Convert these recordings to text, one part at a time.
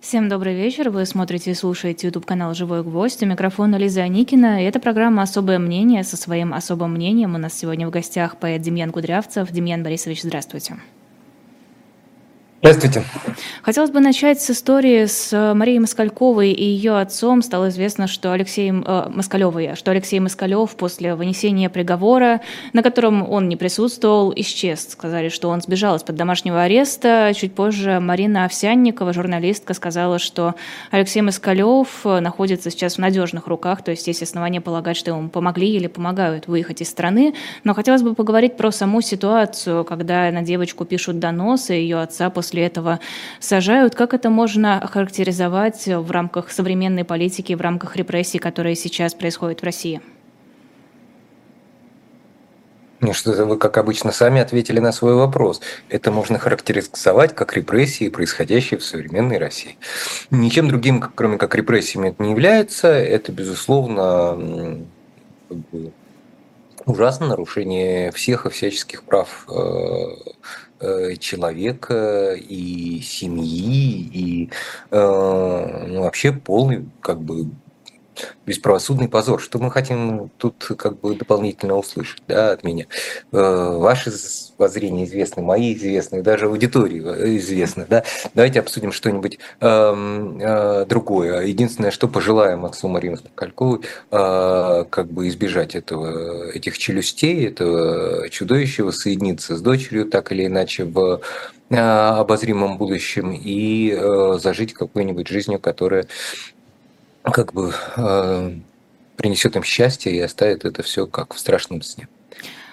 Всем добрый вечер. Вы смотрите и слушаете YouTube канал «Живой гвоздь». У микрофона Лиза Аникина. И это программа «Особое мнение». Со своим особым мнением у нас сегодня в гостях поэт Демьян Кудрявцев. Демьян Борисович, здравствуйте. Здравствуйте. Хотелось бы начать с истории с э, Марией Москальковой и ее отцом. Стало известно, что Алексей э, Москалевой, что Алексей Москалев после вынесения приговора, на котором он не присутствовал, исчез. Сказали, что он сбежал из-под домашнего ареста. Чуть позже Марина Овсянникова, журналистка, сказала, что Алексей Москалев э, находится сейчас в надежных руках, то есть есть основания полагать, что ему помогли или помогают выехать из страны. Но хотелось бы поговорить про саму ситуацию, когда на девочку пишут доносы, ее отца после после этого сажают. Как это можно охарактеризовать в рамках современной политики, в рамках репрессий, которые сейчас происходят в России? Ну, что вы, как обычно, сами ответили на свой вопрос. Это можно характеризовать как репрессии, происходящие в современной России. Ничем другим, кроме как репрессиями, это не является. Это, безусловно, ужасное нарушение всех и всяческих прав Э, человека и семьи и э, ну, вообще полный как бы бесправосудный позор. Что мы хотим тут как бы дополнительно услышать да, от меня? Э, ваши воззрения известны, мои известны, даже аудитории э, известны. Да? Давайте обсудим что-нибудь э, э, другое. Единственное, что пожелаем отцу Марии Кальковой, э, как бы избежать этого, этих челюстей, этого чудовища, соединиться с дочерью так или иначе в обозримом будущем и э, зажить какой-нибудь жизнью, которая как бы э, принесет им счастье и оставит это все как в страшном сне.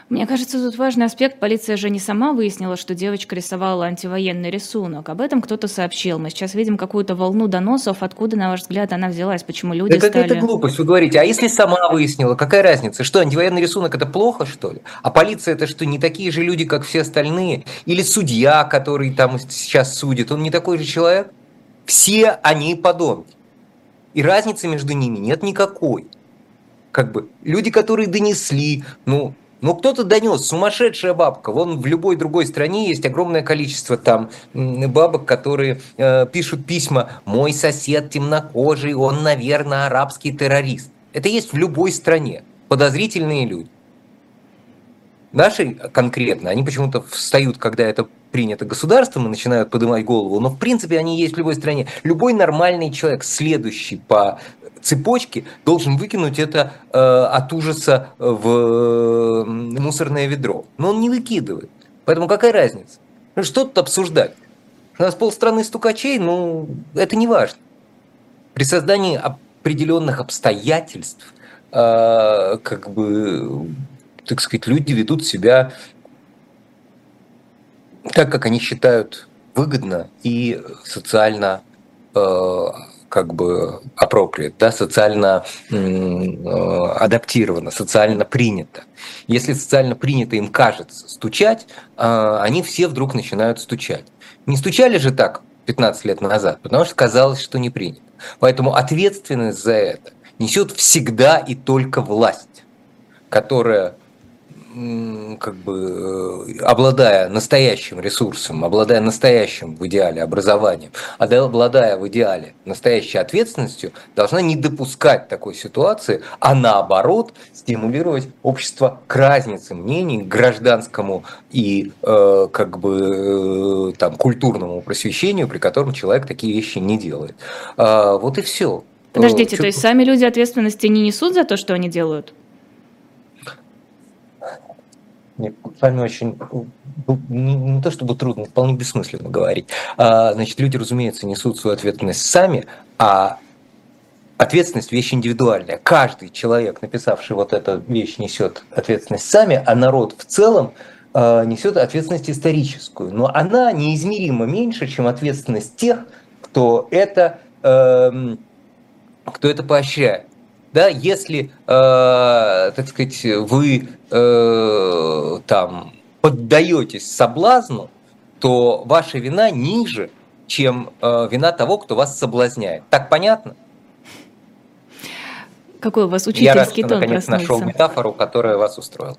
Мне кажется, тут важный аспект. Полиция же не сама выяснила, что девочка рисовала антивоенный рисунок. Об этом кто-то сообщил. Мы сейчас видим какую-то волну доносов. Откуда, на ваш взгляд, она взялась? Почему люди это стали... Это глупость, вы говорите. А если сама выяснила, какая разница? Что, антивоенный рисунок – это плохо, что ли? А полиция – это что, не такие же люди, как все остальные? Или судья, который там сейчас судит, он не такой же человек? Все они подонки. И разницы между ними нет никакой. Как бы люди, которые донесли, ну, ну кто-то донес, сумасшедшая бабка. Вон в любой другой стране есть огромное количество там бабок, которые э, пишут письма «Мой сосед темнокожий, он, наверное, арабский террорист». Это есть в любой стране. Подозрительные люди. Наши конкретно, они почему-то встают, когда это принято государством и начинают поднимать голову, но в принципе они есть в любой стране. Любой нормальный человек, следующий по цепочке, должен выкинуть это э, от ужаса в мусорное ведро. Но он не выкидывает. Поэтому какая разница? Ну, что тут обсуждать? У нас полстраны стукачей, ну, это не важно. При создании определенных обстоятельств, э, как бы так сказать, люди ведут себя так, как они считают выгодно и социально э, как бы appropriate, да, социально э, адаптировано, социально принято. Если социально принято им кажется стучать, э, они все вдруг начинают стучать. Не стучали же так 15 лет назад, потому что казалось, что не принято. Поэтому ответственность за это несет всегда и только власть, которая как бы э, обладая настоящим ресурсом, обладая настоящим в идеале образованием, обладая в идеале настоящей ответственностью, должна не допускать такой ситуации, а наоборот стимулировать общество к разнице мнений, к гражданскому и э, как бы э, там культурному просвещению, при котором человек такие вещи не делает. А, вот и все. Подождите, то есть сами люди ответственности не несут за то, что они делают? Мне вами очень не, не то чтобы трудно, вполне бессмысленно говорить. А, значит, люди, разумеется, несут свою ответственность сами, а ответственность вещь индивидуальная. Каждый человек, написавший вот эту вещь, несет ответственность сами, а народ в целом а, несет ответственность историческую. Но она неизмеримо меньше, чем ответственность тех, кто это, э, кто это поощряет да, если, э, так сказать, вы э, там поддаетесь соблазну, то ваша вина ниже, чем э, вина того, кто вас соблазняет. Так понятно? Какой у вас учительский Я рад, что тон наконец проснулся. нашел метафору, которая вас устроила.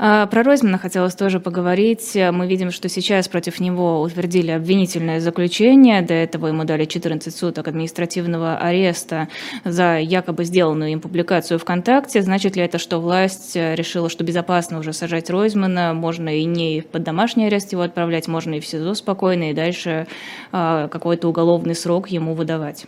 А, про Ройзмана хотелось тоже поговорить. Мы видим, что сейчас против него утвердили обвинительное заключение. До этого ему дали 14 суток административного ареста за якобы сделанную им публикацию ВКонтакте. Значит ли это, что власть решила, что безопасно уже сажать Ройзмана, можно и не под домашний арест его отправлять, можно и в СИЗО спокойно, и дальше а, какой-то уголовный срок ему выдавать?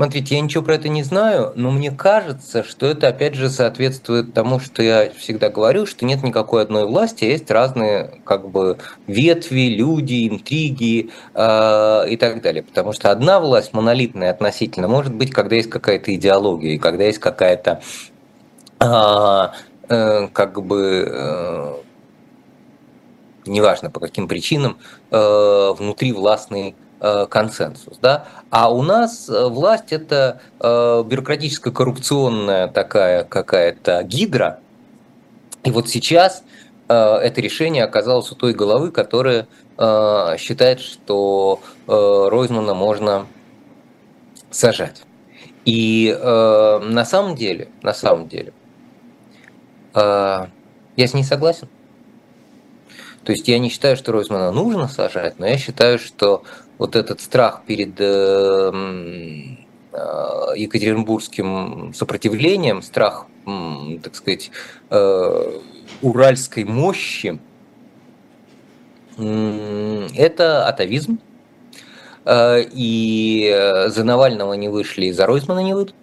Смотрите, я ничего про это не знаю, но мне кажется, что это опять же соответствует тому, что я всегда говорю, что нет никакой одной власти, а есть разные как бы ветви, люди, интриги э, и так далее. Потому что одна власть монолитная относительно может быть, когда есть какая-то идеология, когда есть какая-то э, э, как бы э, неважно по каким причинам, э, внутри властный Э, консенсус. Да? А у нас э, власть это э, бюрократическая коррупционная такая какая-то гидра. И вот сейчас это решение оказалось у той головы, которая считает, что Ройзмана можно сажать. И на самом деле, на самом деле, я с ней согласен. То есть я не считаю, что Ройзмана нужно сажать, но я считаю, что вот этот страх перед э, э, Екатеринбургским сопротивлением, страх, так сказать, э, уральской мощи, это атовизм. И за Навального не вышли, и за Ройзмана не выйдут.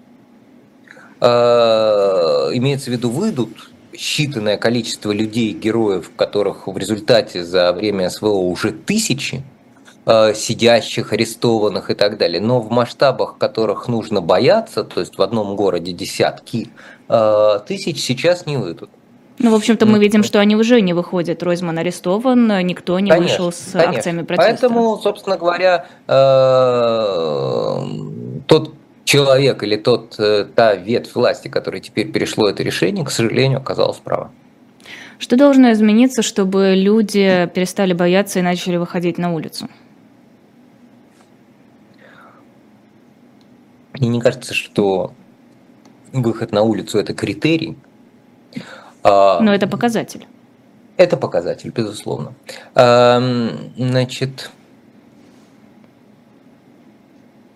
Имеется в виду, выйдут считанное количество людей, героев, которых в результате за время СВО уже тысячи, сидящих, арестованных и так далее. Но в масштабах, которых нужно бояться, то есть в одном городе десятки э, тысяч, сейчас не выйдут. Ну, в общем-то, мы видим, что они уже не выходят. Ройзман арестован, никто не конечно, вышел с конечно. акциями протеста. Поэтому, собственно говоря, э, тот человек или тот, та ветвь власти, которая теперь перешло это решение, к сожалению, оказалась права. Что должно измениться, чтобы люди перестали бояться и начали выходить на улицу? Мне не кажется, что выход на улицу – это критерий. А, Но это показатель. Это показатель, безусловно. А, значит,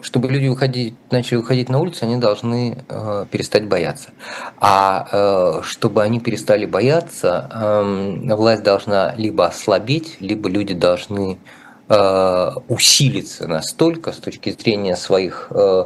чтобы люди выходить, начали выходить на улицу, они должны э, перестать бояться. А э, чтобы они перестали бояться, э, власть должна либо ослабеть, либо люди должны э, усилиться настолько с точки зрения своих э,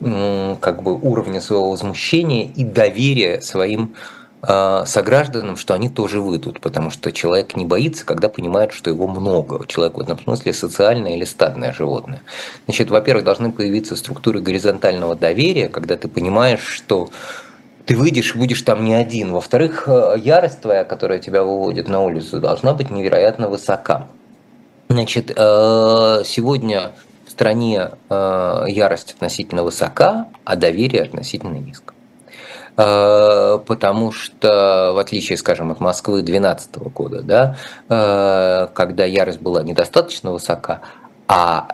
как бы уровня своего возмущения и доверия своим э, согражданам, что они тоже выйдут, потому что человек не боится, когда понимает, что его много. Человек в этом смысле социальное или стадное животное. Значит, во-первых, должны появиться структуры горизонтального доверия, когда ты понимаешь, что ты выйдешь будешь там не один. Во-вторых, э, ярость твоя, которая тебя выводит на улицу, должна быть невероятно высока. Значит, э, сегодня стране э, ярость относительно высока, а доверие относительно низко. Э, потому что, в отличие, скажем, от Москвы 2012 года, да, э, когда ярость была недостаточно высока, а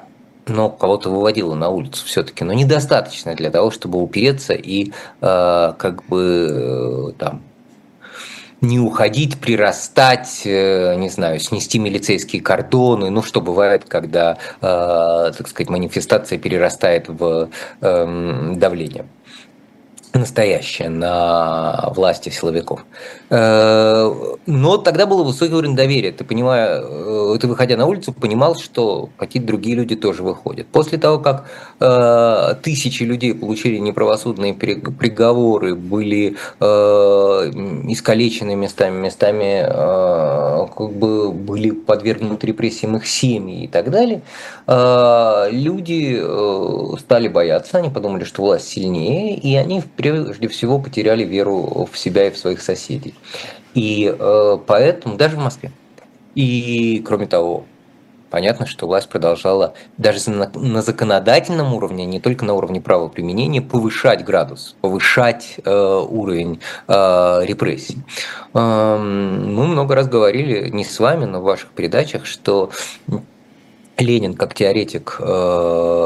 но кого-то выводило на улицу все-таки, но недостаточно для того, чтобы упереться и как бы там не уходить, прирастать, э, не знаю, снести милицейские кордоны, ну, что бывает, когда, э, так сказать, манифестация перерастает в эм, давление настоящее на власти силовиков. Э, но тогда был высокий уровень доверия. Ты, понимая, э, ты выходя на улицу, понимал, что какие-то другие люди тоже выходят. После того, как э, тысячи людей получили неправосудные приговоры, были искалечены местами, местами как бы были подвергнуты репрессиям их семьи и так далее, люди стали бояться, они подумали, что власть сильнее, и они прежде всего потеряли веру в себя и в своих соседей. И э, поэтому, даже в Москве. И кроме того, понятно, что власть продолжала даже на, на законодательном уровне, не только на уровне правоприменения, повышать градус, повышать э, уровень э, репрессий. Э, мы много раз говорили, не с вами, но в ваших передачах, что Ленин, как теоретик э,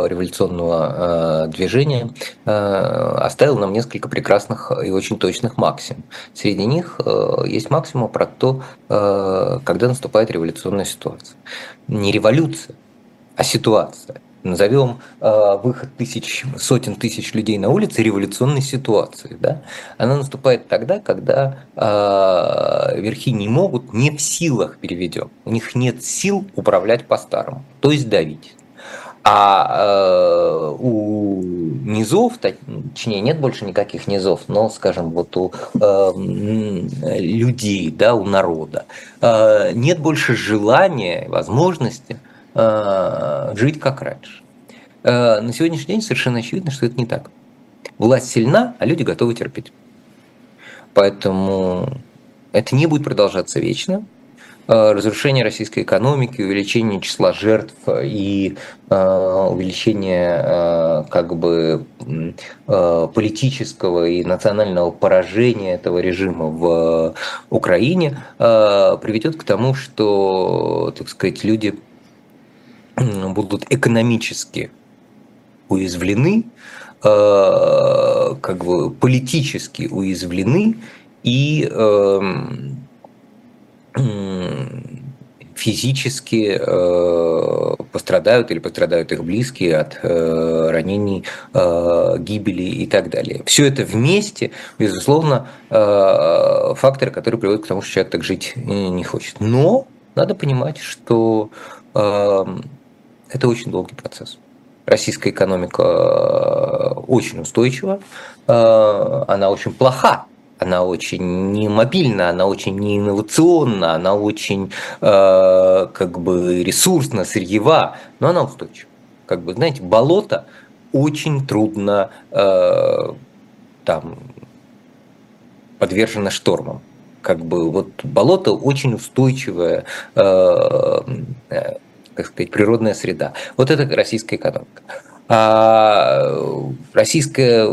революционного э, движения, э, оставил нам несколько прекрасных и очень точных максим. Среди них есть максима про то, когда наступает революционная ситуация. Не революция, а ситуация назовем э, выход тысяч, сотен тысяч людей на улице революционной ситуацией. Да? Она наступает тогда, когда э, верхи не могут, не в силах переведем. У них нет сил управлять по-старому, то есть давить. А э, у низов, точнее, нет больше никаких низов, но, скажем, вот у э, людей, да, у народа, э, нет больше желания, возможности жить как раньше. Э, на сегодняшний день совершенно очевидно, что это не так. Власть сильна, а люди готовы терпеть. Поэтому это не будет продолжаться вечно. Э, разрушение российской экономики, увеличение числа жертв и увеличение как бы политического и национального поражения этого режима в Украине приведет к тому, что, так сказать, люди будут экономически уязвлены, э, как бы политически уязвлены и эм, физически э, пострадают или пострадают их близкие от э, ранений, гибели и так далее. Все это вместе, безусловно, факторы, которые приводят к тому, что человек так жить не хочет. Но надо понимать, что эм, это очень долгий процесс. Российская экономика э, очень устойчива, э, она очень плоха, она очень не мобильна, она очень не инновационна, она очень э, как бы ресурсна, сырьева, но она устойчива. Как бы, знаете, болото очень трудно там подвержено штормам. Как бы вот болото очень устойчивое так сказать, природная среда. Вот это российская экономика. А российская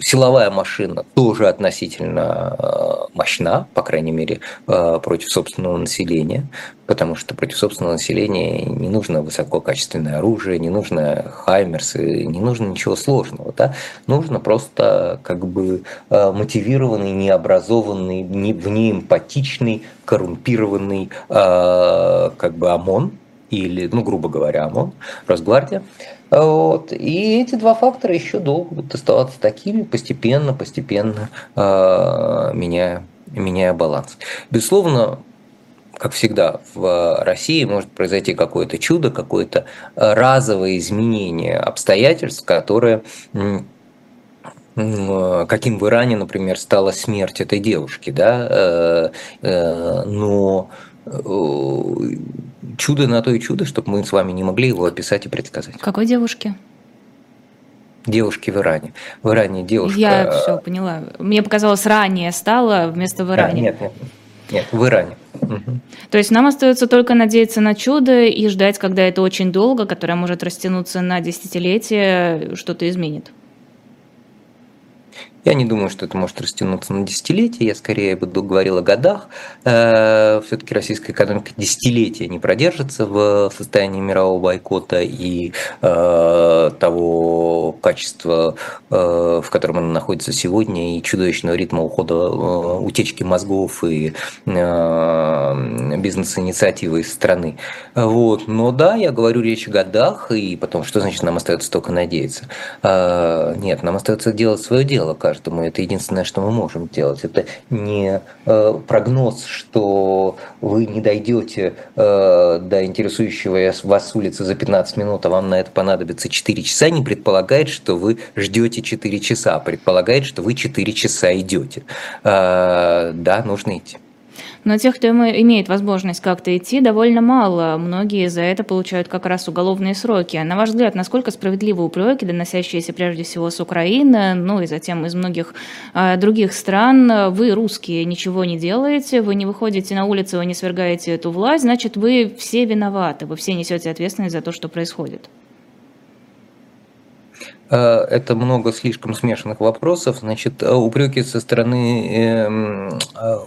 силовая машина тоже относительно э, мощна, по крайней мере, э, против собственного населения, потому что против собственного населения не нужно высококачественное оружие, не нужно хаймерсы, не нужно ничего сложного. Да? Нужно просто как бы э, мотивированный, необразованный, внеэмпатичный, коррумпированный как бы ОМОН, или, ну, грубо говоря, ОМОН, Росгвардия. Вот. И эти два фактора еще долго будут оставаться такими, постепенно, постепенно э, меняя, меняя баланс. Безусловно, как всегда, в России может произойти какое-то чудо, какое-то разовое изменение обстоятельств, которое каким в Иране, например, стала смерть этой девушки, да, э, э, но чудо на то и чудо, чтобы мы с вами не могли его описать и предсказать. Какой девушки? Девушки в Иране. В Иране девушка... Я все поняла. Мне показалось, ранее стало вместо в Иране. нет, нет, нет, в Иране. Угу. То есть нам остается только надеяться на чудо и ждать, когда это очень долго, которое может растянуться на десятилетие, что-то изменит. Я не думаю, что это может растянуться на десятилетия, я скорее бы говорил о годах. Э, Все-таки российская экономика десятилетия не продержится в состоянии мирового бойкота и э, того качества, э, в котором она находится сегодня, и чудовищного ритма ухода, утечки мозгов и бизнес-инициативы из страны. Вот. Но да, я говорю речь о годах, и потом, что значит нам остается только надеяться? Нет, нам остается делать свое дело, каждый каждому. Это единственное, что мы можем делать. Это не э, прогноз, что вы не дойдете э, до интересующего вас улицы за 15 минут, а вам на это понадобится 4 часа, не предполагает, что вы ждете 4 часа, а предполагает, что вы 4 часа идете. Э, да, нужно идти. Но тех, кто имеет возможность как-то идти, довольно мало. Многие за это получают как раз уголовные сроки. На ваш взгляд, насколько справедливы упреки, доносящиеся прежде всего с Украины, ну и затем из многих э, других стран? Вы, русские, ничего не делаете, вы не выходите на улицу, вы не свергаете эту власть, значит, вы все виноваты, вы все несете ответственность за то, что происходит. Э, это много слишком смешанных вопросов. Значит, э, упреки со стороны эм, э,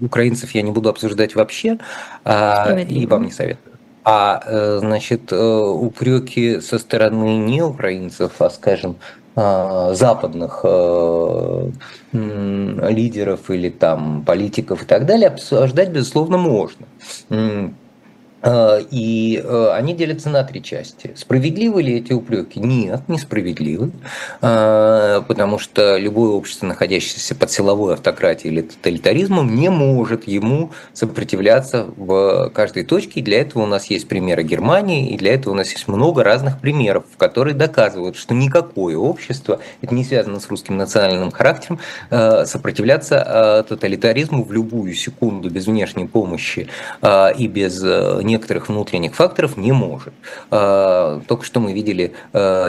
украинцев я не буду обсуждать вообще, а, и вам не советую. А, значит, упреки со стороны не украинцев, а, скажем, западных лидеров или там политиков и так далее обсуждать, безусловно, можно. А, и э, они делятся на три части. Справедливы ли эти упреки? Нет, несправедливы. А, потому что любое общество, находящееся под силовой автократией или тоталитаризмом, не может ему сопротивляться в каждой точке. И для этого у нас есть примеры Германии, и для этого у нас есть много разных примеров, которые доказывают, что никакое общество, это не связано с русским национальным характером, э, сопротивляться э, тоталитаризму в любую секунду без внешней помощи и без некоторых внутренних факторов не может. А, только что мы видели а,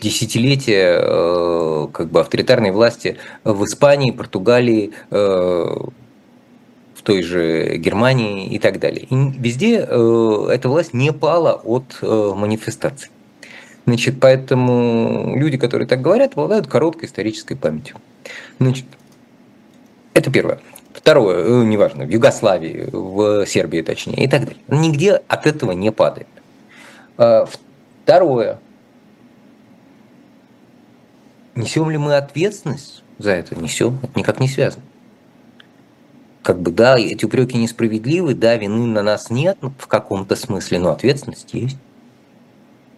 десятилетия а, как бы авторитарной власти в Испании, Португалии, в той же Германии и так далее. И везде эта власть не пала от манифестаций. Значит, поэтому люди, которые так говорят, обладают короткой исторической памятью. Значит, это первое. Второе, э, неважно, в Югославии, в Сербии точнее, и так далее. Нигде от этого не падает. А, второе. Несем ли мы ответственность за это? Несем. Это никак не связано. Как бы, да, эти упреки несправедливы, да, вины на нас нет в каком-то смысле, но ответственность есть.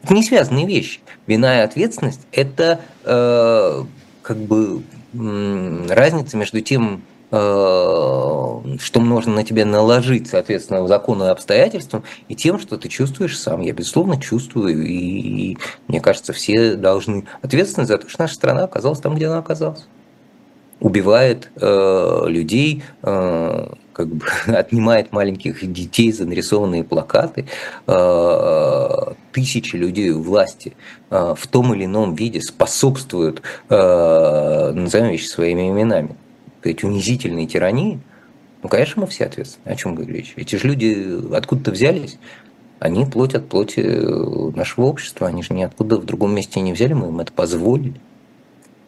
Это не связанные вещи. Вина и ответственность – это э, как бы разница между тем, что можно на тебя наложить, соответственно, закону и обстоятельствам, и тем, что ты чувствуешь сам. Я, безусловно, чувствую, и мне кажется, все должны ответственность за то, что наша страна оказалась там, где она оказалась. Убивает э, людей, э, как бы отнимает маленьких детей за нарисованные плакаты, э, тысячи людей власти э, в том или ином виде способствуют, э, назовем вещи своими именами, сказать, унизительной тирании, ну, конечно, мы все ответственны. О чем говорить? Эти же люди откуда-то взялись, они плоть от плоти э, нашего общества, они же ниоткуда в другом месте не взяли, мы им это позволили.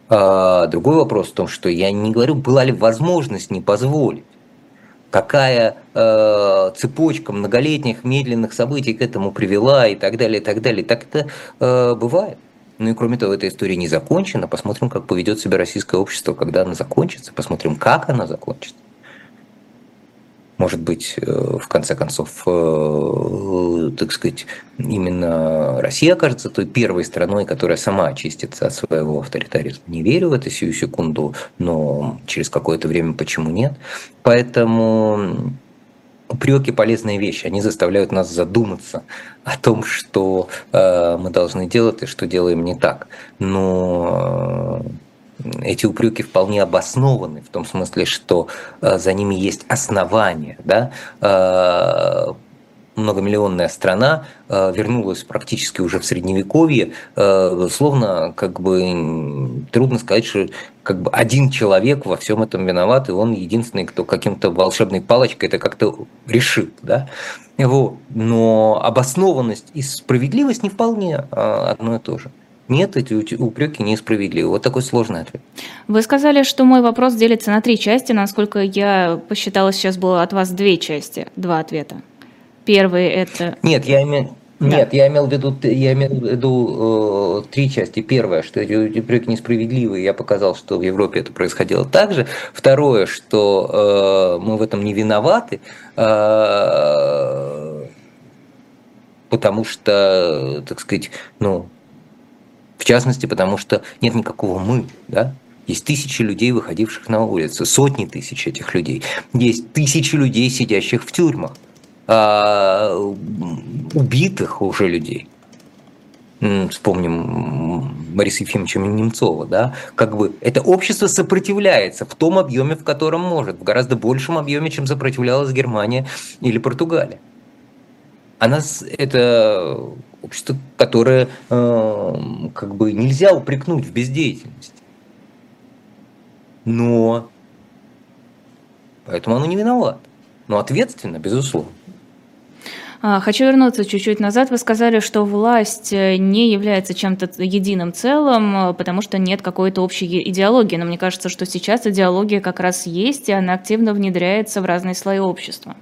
А другой вопрос в том, что я не говорю, была ли возможность не позволить. Какая э, цепочка многолетних медленных событий к этому привела и так далее, и так далее. Так это э, бывает. Ну и кроме того, эта история не закончена. Посмотрим, как поведет себя российское общество, когда она закончится. Посмотрим, как она закончится. Может быть, э, в конце концов, э, так сказать, именно Россия окажется той первой страной, которая сама очистится от своего авторитаризма. Не верю в это сию секунду, но через какое-то время почему нет. Поэтому упреки полезные вещи, они заставляют нас задуматься о том, что э, мы должны делать и что делаем не так. Но э, эти упреки вполне обоснованы в том смысле, что э, за ними есть основания, да, э, многомиллионная страна э, вернулась практически уже в средневековье, э, словно как бы трудно сказать, что как бы один человек во всем этом виноват, и он единственный, кто каким-то волшебной палочкой это как-то решит. Да? Вот. Но обоснованность и справедливость не вполне а, одно и то же. Нет, эти упреки несправедливы. Вот такой сложный ответ. Вы сказали, что мой вопрос делится на три части. Насколько я посчитала, сейчас было от вас две части, два ответа. Первый это... Нет, я имею... Нет, да. я имел в виду, я имел в виду э, три части. Первое, что эти упреки несправедливые, я показал, что в Европе это происходило так же. Второе, что э, мы в этом не виноваты, э, потому что, так сказать, ну, в частности, потому что нет никакого мы, да, есть тысячи людей, выходивших на улицы, сотни тысяч этих людей. Есть тысячи людей, сидящих в тюрьмах. А, убитых уже людей. Вспомним Бориса Ефимовича Немцова, да, как бы это общество сопротивляется в том объеме, в котором может, в гораздо большем объеме, чем сопротивлялась Германия или Португалия. А нас это общество, которое э, как бы нельзя упрекнуть в бездеятельности. Но поэтому оно не виноват. Но ответственно, безусловно. А, хочу вернуться чуть-чуть назад. Вы сказали, что власть э, не является чем-то единым целым, э, потому что нет какой-то общей идеологии. Но мне кажется, что сейчас идеология как раз есть, и она активно внедряется в разные слои общества.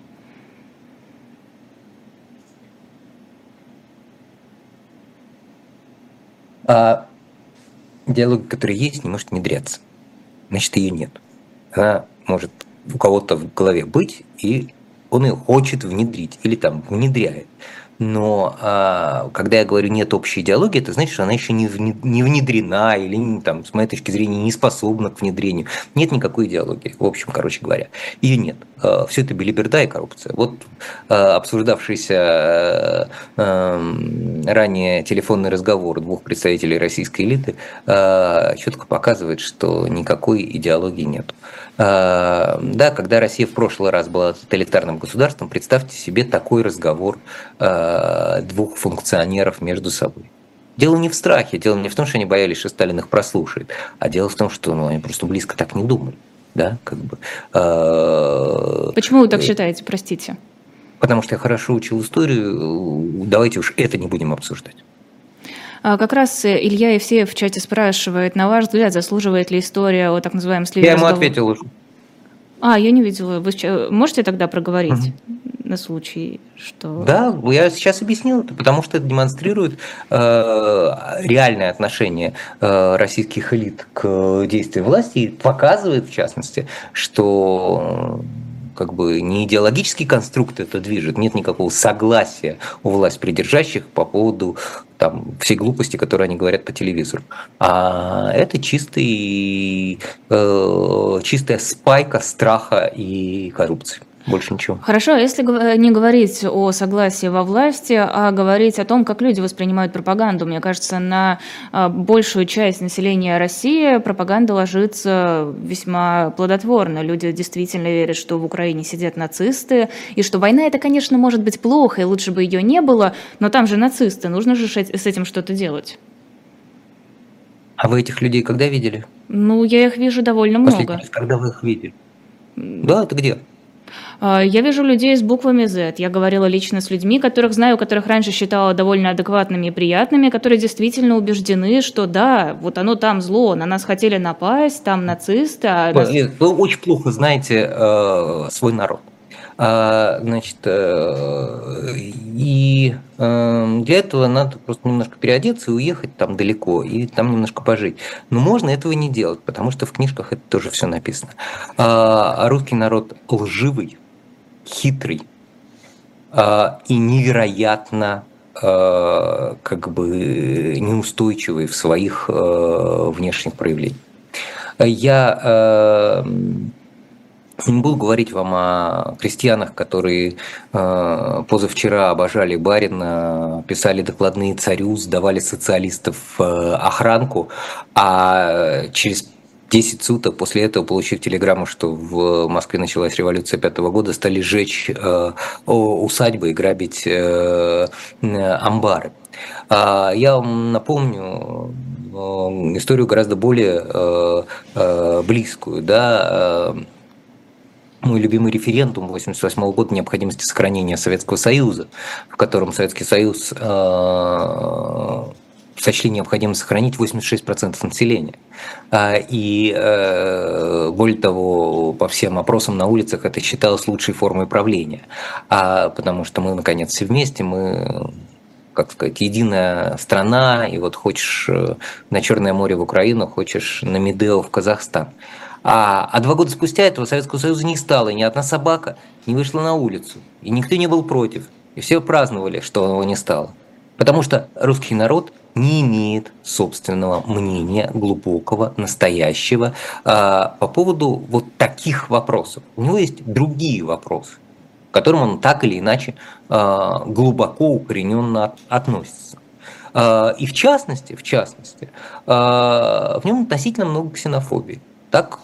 А диалог, который есть, не может внедряться. Значит, ее нет. Она может у кого-то в голове быть и он ее хочет внедрить или там внедряет. Но а, когда я говорю нет общей идеологии, это значит, что она еще не, не внедрена или, там, с моей точки зрения, не способна к внедрению. Нет никакой идеологии, в общем, короче говоря. Ее нет. А, все это белиберда и коррупция. Вот а, обсуждавшийся а, ранее телефонный разговор двух представителей российской элиты а, четко показывает, что никакой идеологии нет. А, да, когда Россия в прошлый раз была тоталитарным государством, представьте себе такой разговор а, двух функционеров между собой. Дело не в страхе, дело не в том, что они боялись, что Сталин их прослушает, а дело в том, что ну, они просто близко так не думали. Да, как бы. А, Почему вы так считаете, простите? Потому что я хорошо учил историю, давайте уж это не будем обсуждать. А, как раз э, Илья Евсеев в чате спрашивает, на ваш взгляд, заслуживает ли история о так называемом сливе Я ему ответил уже. А, я не видела. Вы можете тогда проговорить? Угу на случай, что... Да, я сейчас объяснил это, потому что это демонстрирует э, реальное отношение э, российских элит к действиям власти и показывает, в частности, что как бы не идеологический конструкт это движет, нет никакого согласия у власть придержащих по поводу там, всей глупости, которые они говорят по телевизору. А это чистый, э, чистая спайка страха и коррупции. Больше ничего. Хорошо, а если не говорить о согласии во власти, а говорить о том, как люди воспринимают пропаганду, мне кажется, на а, большую часть населения России пропаганда ложится весьма плодотворно. Люди действительно верят, что в Украине сидят нацисты, и что война это, конечно, может быть плохо, и лучше бы ее не было, но там же нацисты, нужно же с этим что-то делать. А вы этих людей когда видели? Ну, я их вижу довольно Последний много. Раз, когда вы их видели? Да, это где? А, я вижу людей с буквами Z. Я говорила лично с людьми, которых знаю, которых раньше считала довольно адекватными и приятными, которые действительно убеждены, что да, вот оно там зло, на нас хотели напасть, там нацисты. А. Вы очень плохо знаете э, свой народ. А, значит, э, и э, для этого надо просто немножко переодеться и уехать там далеко, и там немножко пожить. Но можно этого не делать, потому что в книжках это тоже все написано. А, а русский народ лживый, хитрый а, и невероятно как бы неустойчивый в своих внешних проявлениях. Я не буду говорить вам о крестьянах, которые э, позавчера обожали барина, писали докладные царю, сдавали социалистов э, охранку, а через 10 суток после этого, получив телеграмму, что в Москве началась революция пятого года, стали сжечь э, усадьбы и грабить э, амбары. А я вам напомню э, историю гораздо более э, э, близкую. Да? мой любимый референдум 1988 года необходимости сохранения Советского Союза, в котором Советский Союз э, сочли необходимо сохранить 86% населения. А, и э, более того, по всем опросам на улицах это считалось лучшей формой правления, а, потому что мы, наконец, все вместе, мы как сказать, единая страна, и вот хочешь э, на Черное море в Украину, хочешь на Медео в Казахстан. А, а два года спустя этого Советского Союза не стало, и ни одна собака не вышла на улицу, и никто не был против, и все праздновали, что его не стало. Потому что русский народ не имеет собственного мнения, глубокого, настоящего, э, по поводу вот таких вопросов. У него есть другие вопросы, к которым он так или иначе э, глубоко укорененно относится. Э, и в частности, в частности, в нем относительно много ксенофобии. Так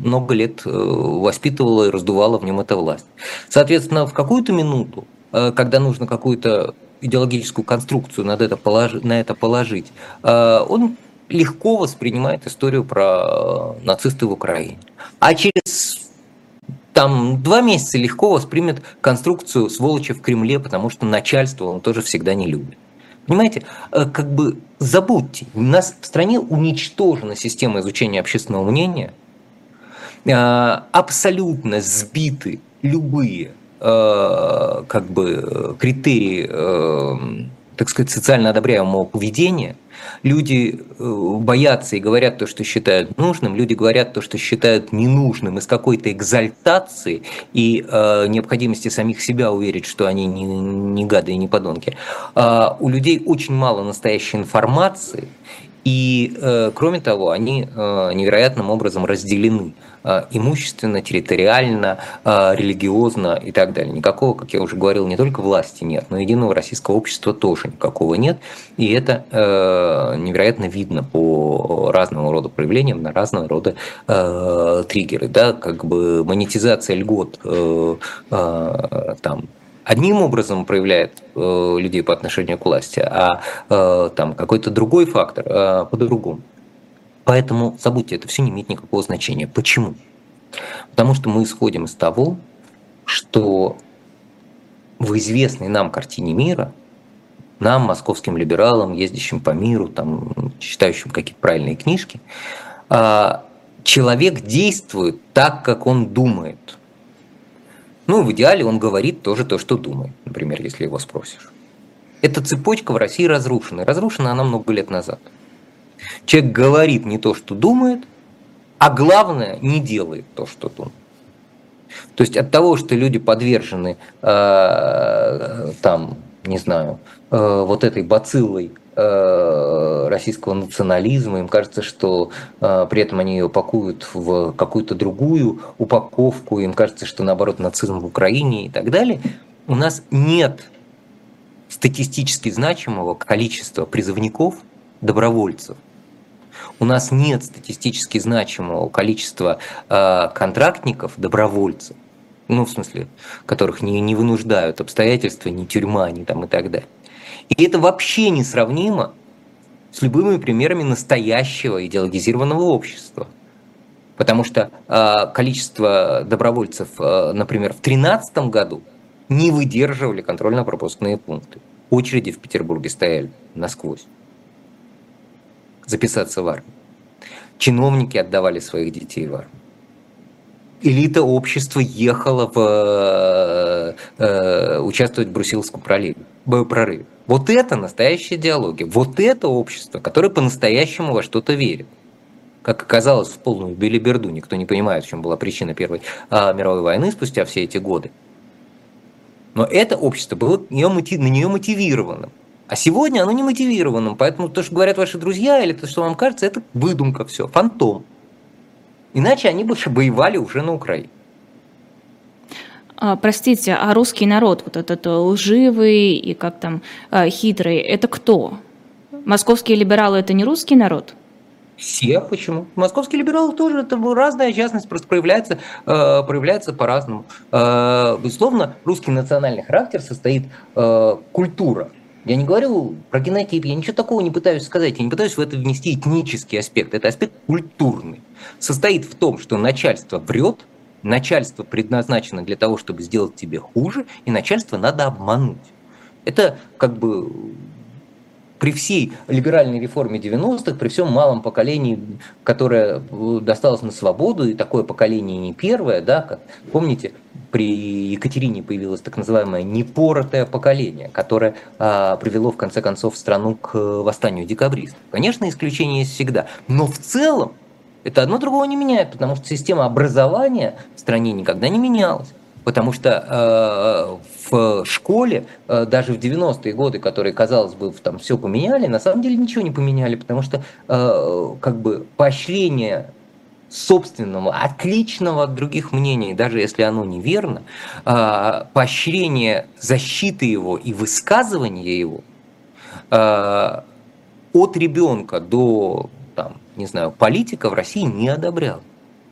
много лет э, воспитывала и раздувала в нем эта власть. Соответственно, в какую-то минуту, э, когда нужно какую-то идеологическую конструкцию на это, положить, на это положить, э, он легко воспринимает историю про нацисты в Украине. А через там два месяца легко воспримет конструкцию сволочи в Кремле, потому что начальство он тоже всегда не любит. Понимаете, как бы забудьте, у нас в стране уничтожена система изучения общественного мнения – Э, абсолютно сбиты любые э, как бы критерии, э, так сказать, социально одобряемого поведения, Люди э, боятся и говорят то, что считают нужным, люди говорят то, что считают ненужным из какой-то экзальтации и э, необходимости самих себя уверить, что они не, не гады и не подонки. А у людей очень мало настоящей информации, и, э, кроме того, они э, невероятным образом разделены э, имущественно, территориально, религиозно и так далее. Никакого, как я уже говорил, не только власти нет, но единого российского общества тоже никакого нет. И это невероятно видно по разного рода проявлениям, на разного рода триггеры. Да? Как бы монетизация льгот там, одним образом проявляет э, людей по отношению к власти, а э, там какой-то другой фактор э, по-другому. Поэтому забудьте, это все не имеет никакого значения. Почему? Потому что мы исходим из того, что в известной нам картине мира, нам, московским либералам, ездящим по миру, там, читающим какие-то правильные книжки, человек действует так, как он думает – ну, в идеале он говорит тоже то, что думает, например, если его спросишь. Эта цепочка в России разрушена. разрушена она много лет назад. Человек говорит не то, что думает, а главное, не делает то, что думает. То есть от того, что люди подвержены э, там, не знаю, э, вот этой бациллой российского национализма, им кажется, что э, при этом они ее пакуют в какую-то другую упаковку, им кажется, что наоборот нацизм в Украине и так далее, у нас нет статистически значимого количества призывников, добровольцев. У нас нет статистически значимого количества э, контрактников, добровольцев, ну, в смысле, которых не, не вынуждают обстоятельства, ни тюрьма, ни там и так далее. И это вообще несравнимо с любыми примерами настоящего идеологизированного общества. Потому что э, количество добровольцев, э, например, в 2013 году не выдерживали контрольно-пропускные пункты. Очереди в Петербурге стояли насквозь. Записаться в армию. Чиновники отдавали своих детей в армию. Элита общества ехала в, э, участвовать в Брусиловском прорыве. Вот это настоящая идеология. Вот это общество, которое по-настоящему во что-то верит. Как оказалось, в полную белиберду. Никто не понимает, в чем была причина Первой а, мировой войны спустя все эти годы. Но это общество было на нее мотивированным. А сегодня оно не мотивированным. Поэтому то, что говорят ваши друзья, или то, что вам кажется, это выдумка все, фантом. Иначе они бы воевали уже на Украине. А, простите, а русский народ, вот этот э, лживый и как там а, хитрый, это кто? Московские либералы это не русский народ? Все, почему? Московские либералы тоже, это разная частность, просто проявляется, э, проявляется по-разному. Э, безусловно, русский национальный характер состоит э, культура. Я не говорю про генотип, я ничего такого не пытаюсь сказать, я не пытаюсь в это внести этнический аспект, это аспект культурный. Состоит в том, что начальство врет, начальство предназначено для того, чтобы сделать тебе хуже, и начальство надо обмануть. Это как бы при всей либеральной реформе 90-х, при всем малом поколении, которое э, досталось на свободу, и такое поколение не первое, да, как, помните, при Екатерине появилось так называемое непоротое поколение, которое а, привело в конце концов страну к восстанию декабристов. Конечно, исключения есть всегда, но в целом это одно другого не меняет, потому что система образования в стране никогда не менялась. Потому что э, в школе, э, даже в 90-е годы, которые, казалось бы, там все поменяли, на самом деле ничего не поменяли, потому что э, как бы поощрение собственного, отличного от других мнений, даже если оно неверно, э, поощрение защиты его и высказывания его э, от ребенка до не знаю, политика в России не одобряла.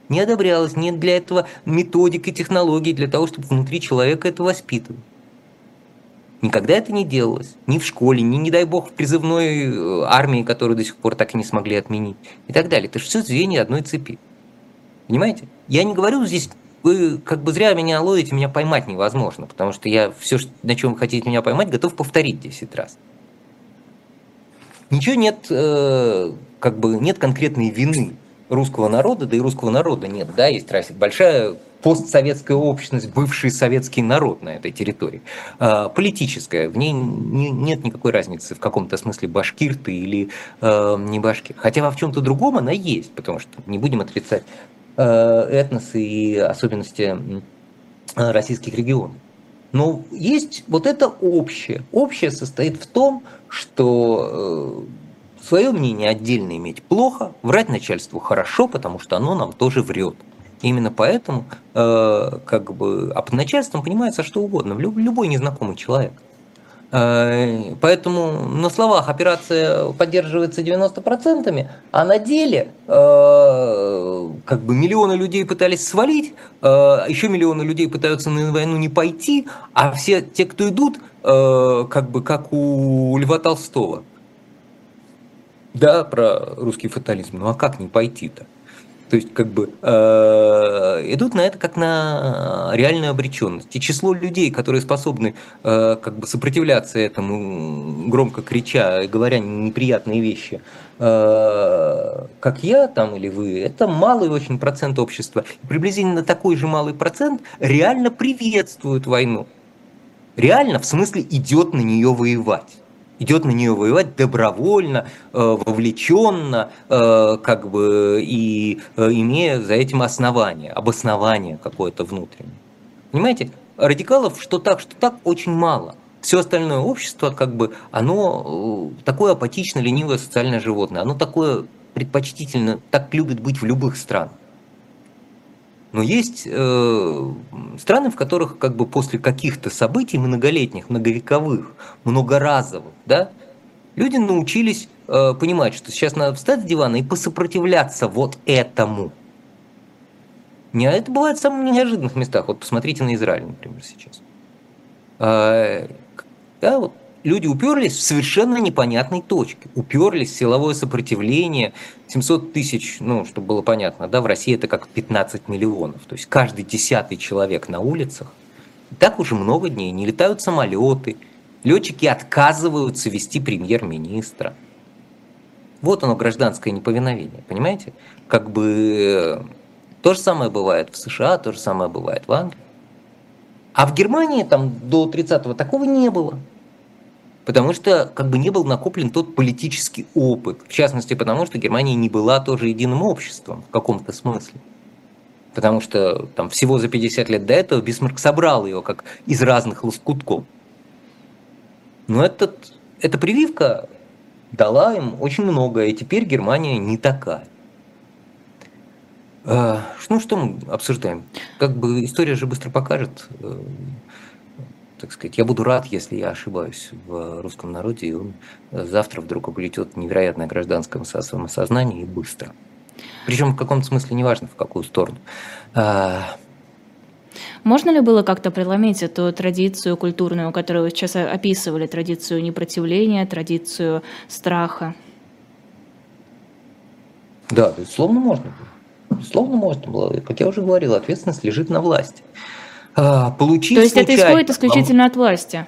Не одобрялось, нет для этого методик и технологий для того, чтобы внутри человека это воспитывать. Никогда это не делалось. Ни в школе, ни, не дай бог, в призывной э, армии, которую до сих пор так и не смогли отменить. И так далее. Это же все звенья одной цепи. Понимаете? Я не говорю здесь, вы как бы зря меня ловите, меня поймать невозможно, потому что я все, на чем вы хотите меня поймать, готов повторить 10 раз. Ничего нет, э, как бы нет конкретной вины русского народа, да и русского народа нет, да, есть большая постсоветская общность, бывший советский народ на этой территории. А, политическая, в ней нет никакой разницы в каком-то смысле башкир ты или э, не башкир. Хотя в чем-то другом она есть, потому что не будем отрицать э, этносы и особенности российских регионов. Но есть вот это общее. Общее состоит в том, что э, свое мнение отдельно иметь плохо, врать начальству хорошо, потому что оно нам тоже врет. Именно поэтому э, как бы, а под начальством понимается что угодно, любой незнакомый человек. Э, поэтому на словах операция поддерживается 90%, а на деле э, как бы миллионы людей пытались свалить, э, еще миллионы людей пытаются на войну не пойти, а все те, кто идут, как бы как у Льва Толстого. Да, про русский фатализм. Ну а как не пойти-то? То есть, как бы, э, идут на это как на реальную обреченность. И число людей, которые способны э, как бы сопротивляться этому, громко крича говоря неприятные вещи, э, как я там или вы, это малый очень процент общества. И приблизительно такой же малый процент реально приветствует войну. Реально, в смысле, идет на нее воевать идет на нее воевать добровольно, э, вовлеченно, э, как бы и э, имея за этим основание, обоснование какое-то внутреннее. Понимаете, радикалов что так, что так очень мало. Все остальное общество, как бы, оно такое апатично ленивое социальное животное, оно такое предпочтительно, так любит быть в любых странах. Но есть э, страны, в которых как бы после каких-то событий многолетних, многовековых, многоразовых, да, люди научились э, понимать, что сейчас надо встать с дивана и посопротивляться вот этому. Не, это бывает в самых неожиданных местах. Вот посмотрите на Израиль, например, сейчас. А, да, вот люди уперлись в совершенно непонятной точке. Уперлись в силовое сопротивление. 700 тысяч, ну, чтобы было понятно, да, в России это как 15 миллионов. То есть каждый десятый человек на улицах. И так уже много дней. Не летают самолеты. Летчики отказываются вести премьер-министра. Вот оно, гражданское неповиновение, понимаете? Как бы э, то же самое бывает в США, то же самое бывает в Англии. А в Германии там до 30-го такого не было потому что как бы не был накоплен тот политический опыт, в частности потому, что Германия не была тоже единым обществом в каком-то смысле. Потому что там всего за 50 лет до этого Бисмарк собрал ее как из разных лоскутков. Но этот, эта прививка дала им очень многое, и теперь Германия не такая. А, ну, что мы обсуждаем? Как бы история же быстро покажет, э, так сказать, я буду рад, если я ошибаюсь в русском народе, и он завтра вдруг облетет невероятное гражданское самосознание и быстро. Причем в каком-то смысле неважно, в какую сторону. А, Можно ли было как-то преломить эту традицию культурную, которую вы сейчас описывали, традицию непротивления, традицию страха? Да, безусловно, можно было. Безусловно, можно было. Как я уже говорил, ответственность лежит на власти. А, получить То есть случайно. это исходит исключительно от власти?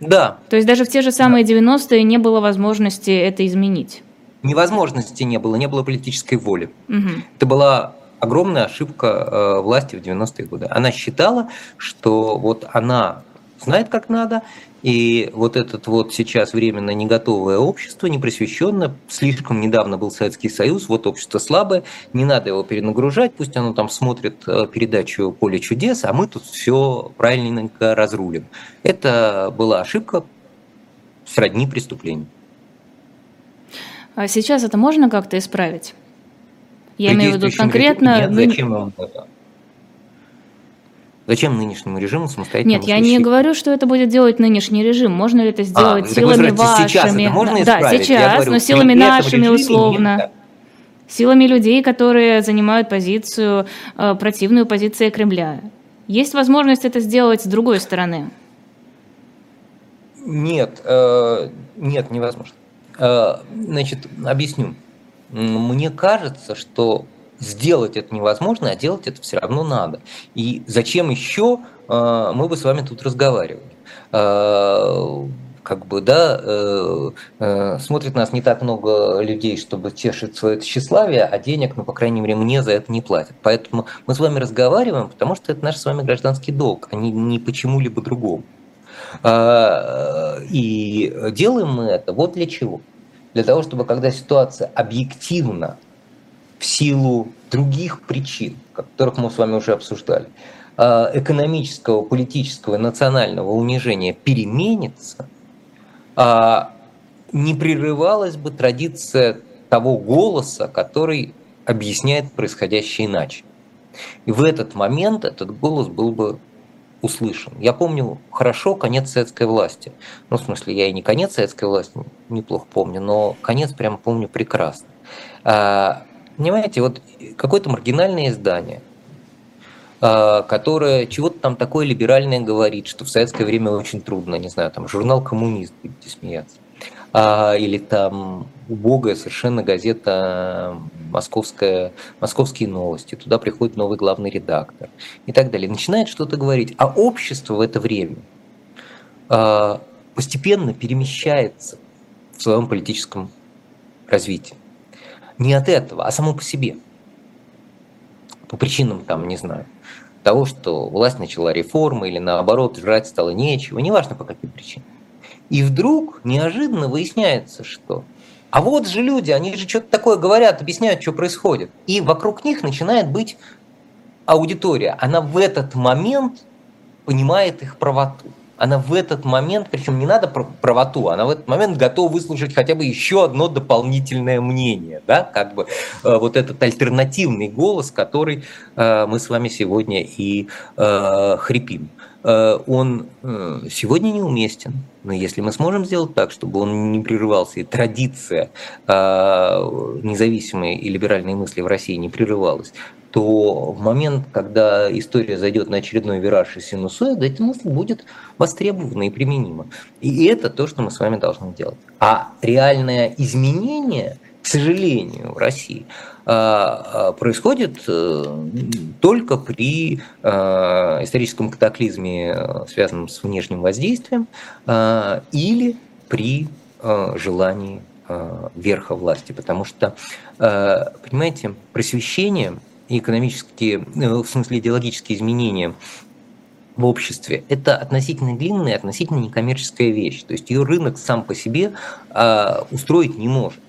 Да. То есть даже в те же самые да. 90-е не было возможности это изменить? Невозможности не было, не было политической воли. Угу. Это была огромная ошибка э, власти в 90-е годы. Она считала, что вот она знает, как надо, и вот этот вот сейчас временно не готовое общество, не просвещенное, слишком недавно был Советский Союз, вот общество слабое, не надо его перенагружать, пусть оно там смотрит э, передачу «Поле чудес», а мы тут все правильненько разрулим. Это была ошибка сродни преступлению. А сейчас это можно как-то исправить? Я имею в виду конкретно... Нет, зачем вам это? Зачем нынешнему режиму самостоятельно Нет, я не говорю, что это будет делать нынешний режим. Можно ли это а, сделать а, силами вашими? Сейчас это можно да, исправить? сейчас, говорю, но силами нашими условно. Нет, силами людей, которые занимают позицию, э, противную позиции Кремля. Есть возможность это сделать с другой стороны? Нет, э, нет, невозможно. Э, значит, объясню. Мне кажется, что сделать это невозможно, а делать это все равно надо. И зачем еще э, мы бы с вами тут разговаривали? Э, как бы, да, э, смотрит нас не так много людей, чтобы тешить свое тщеславие, а денег, ну, по крайней мере, мне за это не платят. Поэтому мы с вами разговариваем, потому что это наш с вами гражданский долг, а не, не почему-либо другому. И делаем мы это вот для чего? Для того, чтобы когда ситуация объективно в силу других причин, которых мы с вами уже обсуждали, а, экономического, политического, национального унижения переменится, а, не прерывалась бы традиция того голоса, который объясняет происходящее иначе. И в этот момент этот голос был бы услышан. Я помню хорошо конец советской власти. Ну, в смысле, я и не конец советской власти неплохо помню, но конец прям помню прекрасно. Понимаете, вот какое-то маргинальное издание, а, которое чего-то там такое либеральное говорит, что в советское время очень трудно, не знаю, там журнал «Коммунист», будете смеяться а, или там убогая совершенно газета московская, «Московские новости», туда приходит новый главный редактор и так далее. Начинает что-то говорить, а общество в это время а, постепенно перемещается в своем политическом развитии. Не от этого, а само по себе. По причинам, там, не знаю, того, что власть начала реформы или наоборот, жрать стало нечего, неважно по каким причинам. И вдруг неожиданно выясняется, что а вот же люди, они же что-то такое говорят, объясняют, что происходит. И вокруг них начинает быть аудитория. Она в этот момент понимает их правоту. Она в этот момент, причем не надо правоту, она в этот момент готова выслушать хотя бы еще одно дополнительное мнение, да, как бы э, вот этот альтернативный голос, который э, мы с вами сегодня и э, хрипим. Он сегодня неуместен. Но если мы сможем сделать так, чтобы он не прерывался, и традиция э, независимой и либеральной мысли в России не прерывалась, то в момент, когда история зайдет на очередной вираж и синусоида, эта мысль будет востребована и применима. И это то, что мы с вами должны делать. А реальное изменение, к сожалению, в России – а, а, происходит э, только при историческом катаклизме, э, связанном с внешним воздействием, или при желании верха власти. Потому что, понимаете, просвещение и экономические, э, в смысле идеологические изменения в обществе, это относительно длинная, относительно некоммерческая вещь. То есть ее рынок сам по себе устроить не может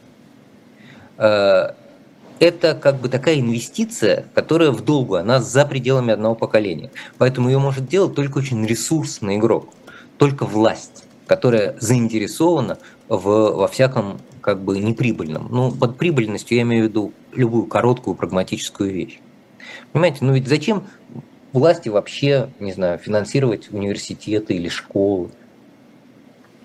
это как бы такая инвестиция, которая в долгу, она за пределами одного поколения. Поэтому ее может делать только очень ресурсный игрок, только власть, которая заинтересована в, во всяком как бы неприбыльном. Ну, под прибыльностью я имею в виду любую короткую прагматическую вещь. Понимаете, ну ведь зачем власти вообще, не знаю, финансировать университеты или школы?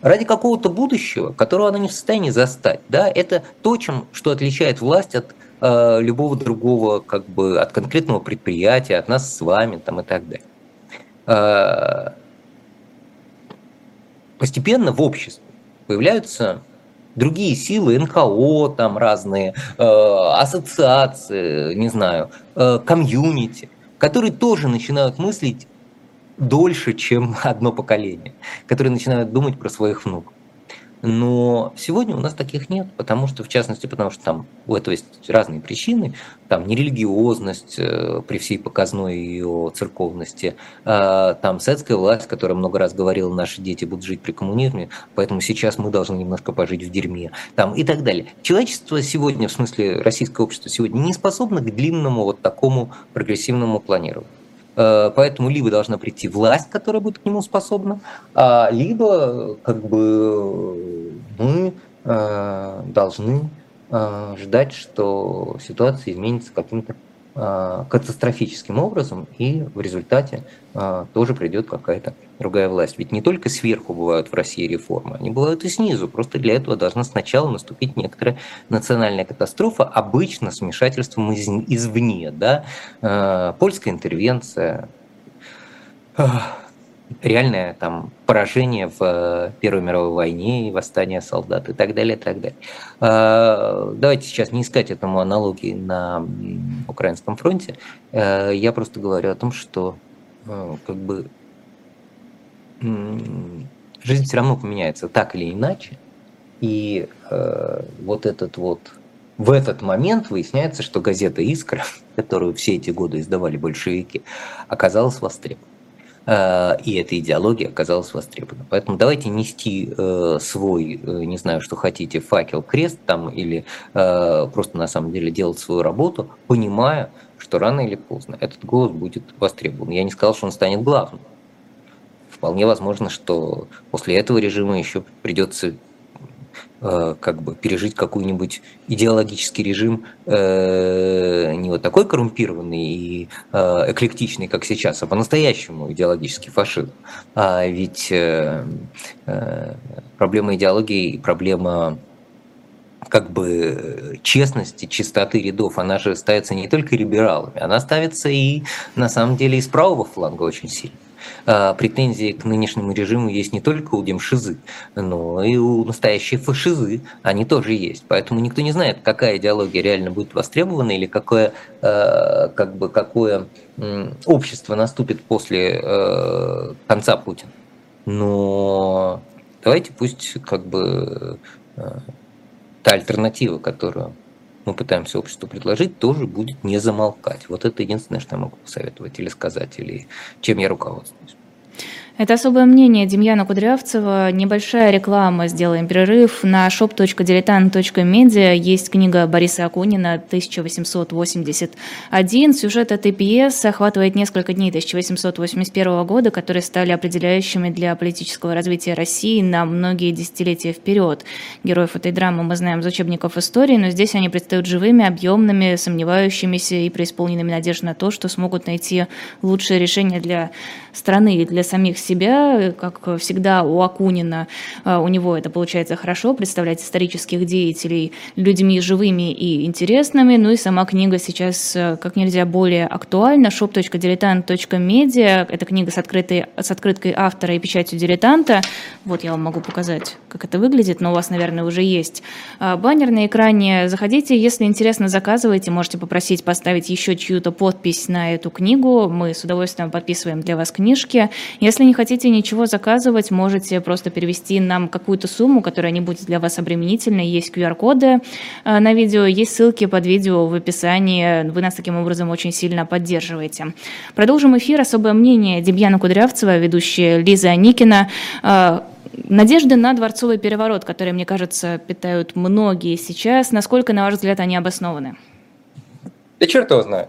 Ради какого-то будущего, которого она не в состоянии застать. Да? Это то, чем, что отличает власть от Э, любого другого, как бы от конкретного предприятия, от нас с вами там, и так далее. Э, постепенно в обществе появляются другие силы, НКО там разные, э, ассоциации, не знаю, комьюнити, которые тоже начинают мыслить дольше, чем одно поколение, которые начинают думать про своих внуков. Но сегодня у нас таких нет, потому что, в частности, потому что там у этого есть разные причины, там нерелигиозность э, при всей показной ее церковности, э, там советская власть, которая много раз говорила, наши дети будут жить при коммунизме, поэтому сейчас мы должны немножко пожить в дерьме, там и так далее. Человечество сегодня, в смысле российское общество сегодня не способно к длинному вот такому прогрессивному планированию. Э, поэтому либо должна прийти власть, которая будет к нему способна, а, либо как бы мы э, должны э, ждать, что ситуация изменится каким-то катастрофическим образом, и в результате а, тоже придет какая-то другая власть. Ведь не только сверху бывают в России реформы, они бывают и снизу. Просто для этого должна сначала наступить некоторая национальная катастрофа, обычно с вмешательством из, извне. Да? А, польская интервенция, реальное там поражение в э, Первой мировой войне, восстание солдат и так далее, и так далее. А, давайте сейчас не искать этому аналогии на Украинском фронте. Э, я просто говорю о том, что э, как бы жизнь все равно поменяется так или иначе. И вот этот вот в этот момент выясняется, что газета «Искра», которую все эти годы издавали большевики, оказалась востребована. Э, и эта идеология оказалась востребована. Поэтому давайте нести э, свой, э, не знаю, что хотите, факел, крест там, или просто на самом деле делать свою работу, понимая, что рано или поздно этот голос будет востребован. Я не сказал, что он станет главным. Вполне возможно, что после этого режима еще придется как бы пережить какой-нибудь идеологический режим э, не вот такой коррумпированный и э, эклектичный, как сейчас, а по-настоящему идеологический фашизм. А ведь проблема идеологии и проблема как бы честности, чистоты рядов, она же ставится не только либералами, она ставится и на самом деле из правого фланга очень сильно. А, претензии к нынешнему режиму есть не только у демшизы, но и у настоящей фашизы, они тоже есть. Поэтому никто не знает, какая идеология реально будет востребована или какое, а, как бы, какое общество наступит после а, конца Путина. Но давайте пусть как бы та альтернатива, которую мы пытаемся обществу предложить, тоже будет не замолкать. Вот это единственное, что я могу посоветовать или сказать, или чем я руководствуюсь. Это особое мнение Демьяна Кудрявцева. Небольшая реклама. Сделаем перерыв. На shop.diletant.media есть книга Бориса Акунина 1881. Сюжет этой пьесы охватывает несколько дней 1881 года, которые стали определяющими для политического развития России на многие десятилетия вперед. Героев этой драмы мы знаем из учебников истории, но здесь они предстают живыми, объемными, сомневающимися и преисполненными надежд на то, что смогут найти лучшее решение для страны и для самих себя, как всегда у Акунина, а, у него это получается хорошо, представлять исторических деятелей людьми живыми и интересными, ну и сама книга сейчас э, как нельзя более актуальна, shop.diletant.media, это книга с, открытой, с открыткой автора и печатью дилетанта, вот я вам могу показать, как это выглядит, но у вас, наверное, уже есть а, баннер на экране, заходите, если интересно, заказывайте, можете попросить поставить еще чью-то подпись на эту книгу, мы с удовольствием подписываем для вас книжки, если не хотите ничего заказывать, можете просто перевести нам какую-то сумму, которая не будет для вас обременительной. Есть QR-коды э, на видео, есть ссылки под видео в описании. Вы нас таким образом очень сильно поддерживаете. Продолжим эфир. Особое мнение Демьяна Кудрявцева, ведущая Лиза Никина. Э, надежды на дворцовый переворот, которые, мне кажется, питают многие сейчас. Насколько, на ваш взгляд, они обоснованы? Да черт его знает.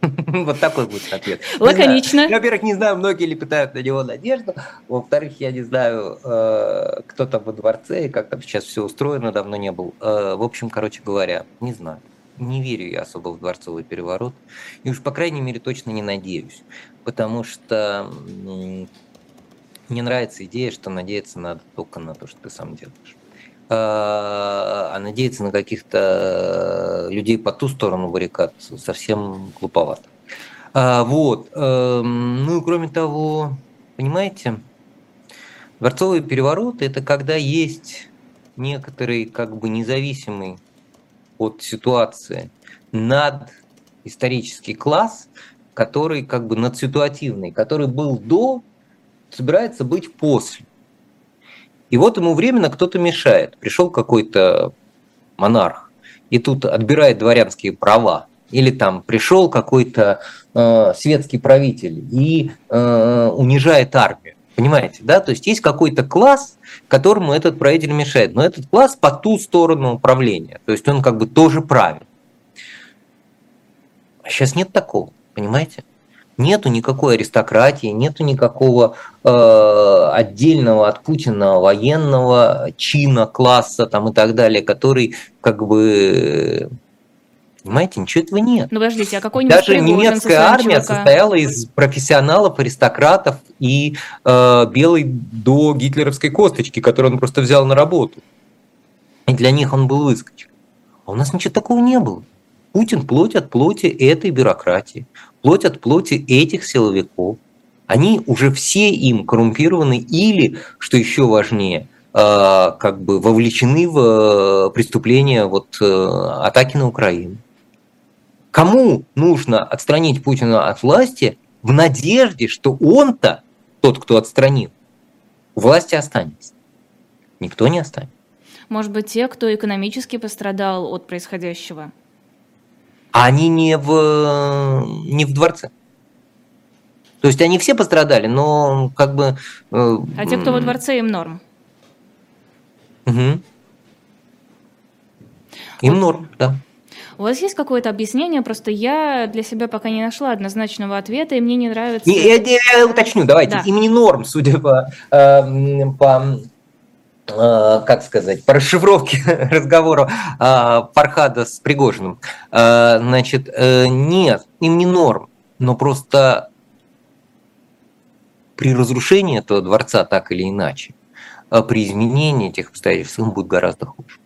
Вот такой будет ответ. Лаконично. Во-первых, не знаю, многие ли пытают на него надежду. Во-вторых, я не знаю, э, кто там во дворце и как там сейчас все устроено, давно не был. Э, в общем, короче говоря, не знаю. Не верю я особо в дворцовый переворот. И уж, по крайней мере, точно не надеюсь. Потому что мне нравится идея, что надеяться надо только на то, что ты сам делаешь. А, а надеяться на каких-то людей по ту сторону баррикад совсем глуповато. А, вот. Эм, ну и кроме того, понимаете, дворцовый переворот – это когда есть некоторый как бы независимый от ситуации над исторический класс, который как бы надситуативный, который был до, собирается быть после. И вот ему временно кто-то мешает. Пришел какой-то монарх, и тут отбирает дворянские права. Или там пришел какой-то э, светский правитель и э, унижает армию. Понимаете, да? То есть есть какой-то класс, которому этот правитель мешает. Но этот класс по ту сторону управления. То есть он как бы тоже правит. А сейчас нет такого, понимаете? Нету никакой аристократии, нету никакого э, отдельного от Путина военного чина, класса там и так далее, который как бы Понимаете, ничего этого нет. Ну, подождите, а какой Даже немецкая армия чувака? состояла из профессионалов, аристократов и э, белой до гитлеровской косточки, которую он просто взял на работу. И для них он был выскочек. А у нас ничего такого не было. Путин плоть от плоти этой бюрократии плоть от плоти этих силовиков. Они уже все им коррумпированы или, что еще важнее, а, как бы вовлечены в э, преступления вот, э, атаки на Украину. Кому нужно отстранить Путина от власти в надежде, что он-то, тот, кто отстранил, у власти останется. Никто не останется. Может быть, те, кто экономически пострадал от происходящего? Они не в, не в дворце. То есть они все пострадали, но как бы... Э, а те, кто во дворце, им норм. Угу. Им вот. норм, да. У вас есть какое-то объяснение? Просто я для себя пока не нашла однозначного ответа, и мне не нравится... Я, я, я уточню, давайте. Да. Им не норм, судя по, э, по как сказать, по расшифровке разговора э, Фархада с Пригожиным. Э, значит, э, нет, им не норм, но просто при разрушении этого дворца так или иначе, при изменении этих обстоятельств им будет гораздо хуже.